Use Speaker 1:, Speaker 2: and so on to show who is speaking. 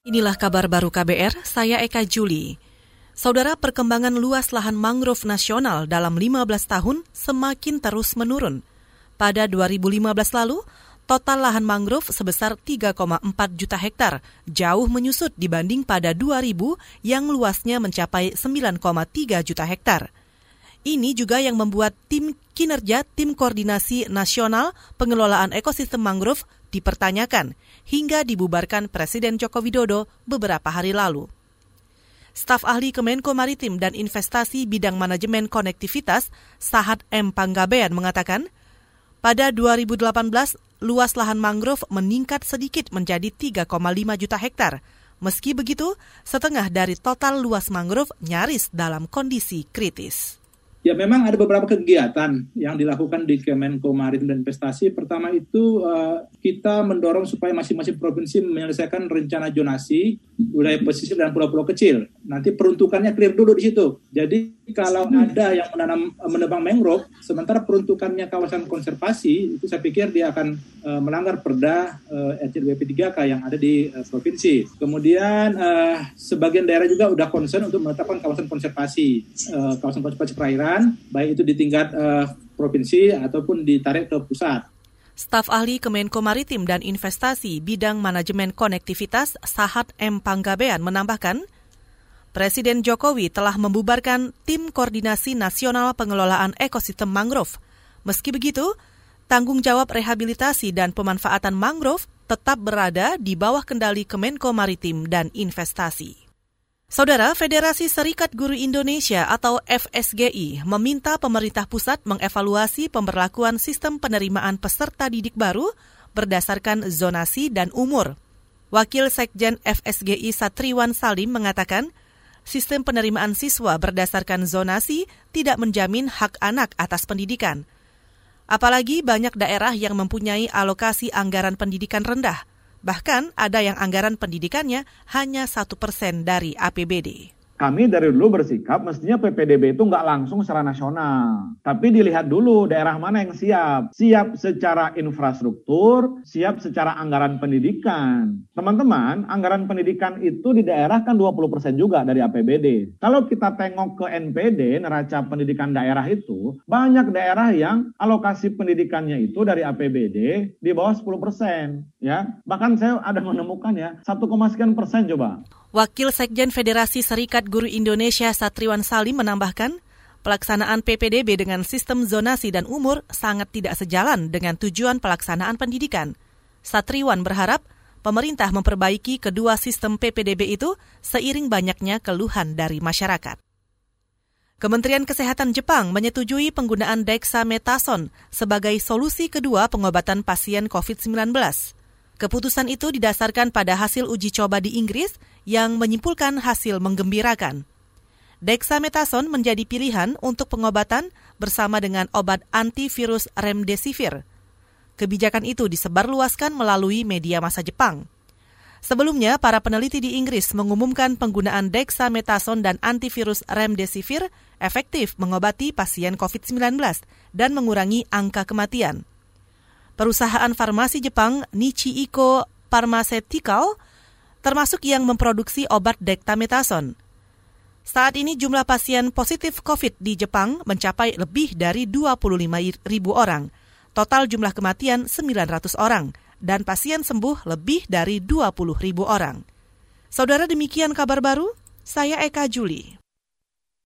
Speaker 1: Inilah kabar baru KBR, saya Eka Juli. Saudara perkembangan luas lahan mangrove nasional dalam 15 tahun semakin terus menurun. Pada 2015 lalu, total lahan mangrove sebesar 3,4 juta hektar, jauh menyusut dibanding pada 2000 yang luasnya mencapai 9,3 juta hektar. Ini juga yang membuat tim kinerja Tim Koordinasi Nasional Pengelolaan Ekosistem Mangrove dipertanyakan hingga dibubarkan Presiden Joko Widodo beberapa hari lalu. Staf ahli Kemenko Maritim dan Investasi Bidang Manajemen Konektivitas, Sahat M. Panggabean mengatakan, pada 2018 luas lahan mangrove meningkat sedikit menjadi 3,5 juta hektar. Meski begitu, setengah dari total luas mangrove nyaris dalam kondisi kritis.
Speaker 2: Ya memang ada beberapa kegiatan yang dilakukan di Kemenko Maritim dan Investasi. Pertama itu uh, kita mendorong supaya masing-masing provinsi menyelesaikan rencana zonasi wilayah pesisir dan pulau-pulau kecil. Nanti peruntukannya clear dulu di situ. Jadi kalau ada yang menanam menebang mangrove, sementara peruntukannya kawasan konservasi, itu saya pikir dia akan uh, melanggar perda uh, RCBP 3K yang ada di uh, provinsi. Kemudian uh, sebagian daerah juga udah concern untuk menetapkan kawasan konservasi, uh, kawasan konservasi perairan baik itu di tingkat uh, provinsi ataupun ditarik ke pusat.
Speaker 1: Staf ahli Kemenko Maritim dan Investasi bidang manajemen konektivitas Sahat M. Panggabean menambahkan, Presiden Jokowi telah membubarkan Tim Koordinasi Nasional Pengelolaan Ekosistem Mangrove. Meski begitu, tanggung jawab rehabilitasi dan pemanfaatan mangrove tetap berada di bawah kendali Kemenko Maritim dan Investasi. Saudara Federasi Serikat Guru Indonesia atau FSGI meminta pemerintah pusat mengevaluasi pemberlakuan sistem penerimaan peserta didik baru berdasarkan zonasi dan umur. Wakil Sekjen FSGI Satriwan Salim mengatakan, sistem penerimaan siswa berdasarkan zonasi tidak menjamin hak anak atas pendidikan. Apalagi banyak daerah yang mempunyai alokasi anggaran pendidikan rendah. Bahkan ada yang anggaran pendidikannya hanya satu persen dari APBD
Speaker 3: kami dari dulu bersikap mestinya PPDB itu nggak langsung secara nasional. Tapi dilihat dulu daerah mana yang siap. Siap secara infrastruktur, siap secara anggaran pendidikan. Teman-teman, anggaran pendidikan itu di daerah kan 20% juga dari APBD. Kalau kita tengok ke NPD, neraca pendidikan daerah itu, banyak daerah yang alokasi pendidikannya itu dari APBD di bawah 10%. ya. Bahkan saya ada menemukan ya, 1, sekian persen coba.
Speaker 1: Wakil Sekjen Federasi Serikat Guru Indonesia Satriwan Salim menambahkan, pelaksanaan PPDB dengan sistem zonasi dan umur sangat tidak sejalan dengan tujuan pelaksanaan pendidikan. Satriwan berharap pemerintah memperbaiki kedua sistem PPDB itu seiring banyaknya keluhan dari masyarakat. Kementerian Kesehatan Jepang menyetujui penggunaan dexamethasone sebagai solusi kedua pengobatan pasien COVID-19. Keputusan itu didasarkan pada hasil uji coba di Inggris yang menyimpulkan hasil menggembirakan. Dexamethasone menjadi pilihan untuk pengobatan bersama dengan obat antivirus remdesivir. Kebijakan itu disebarluaskan melalui media massa Jepang. Sebelumnya, para peneliti di Inggris mengumumkan penggunaan dexamethasone dan antivirus remdesivir efektif mengobati pasien COVID-19 dan mengurangi angka kematian perusahaan farmasi Jepang Nichi-Iko Pharmaceutical termasuk yang memproduksi obat dexamethasone. Saat ini jumlah pasien positif COVID di Jepang mencapai lebih dari 25 ribu orang. Total jumlah kematian 900 orang dan pasien sembuh lebih dari 20 ribu orang. Saudara demikian kabar baru, saya Eka Juli.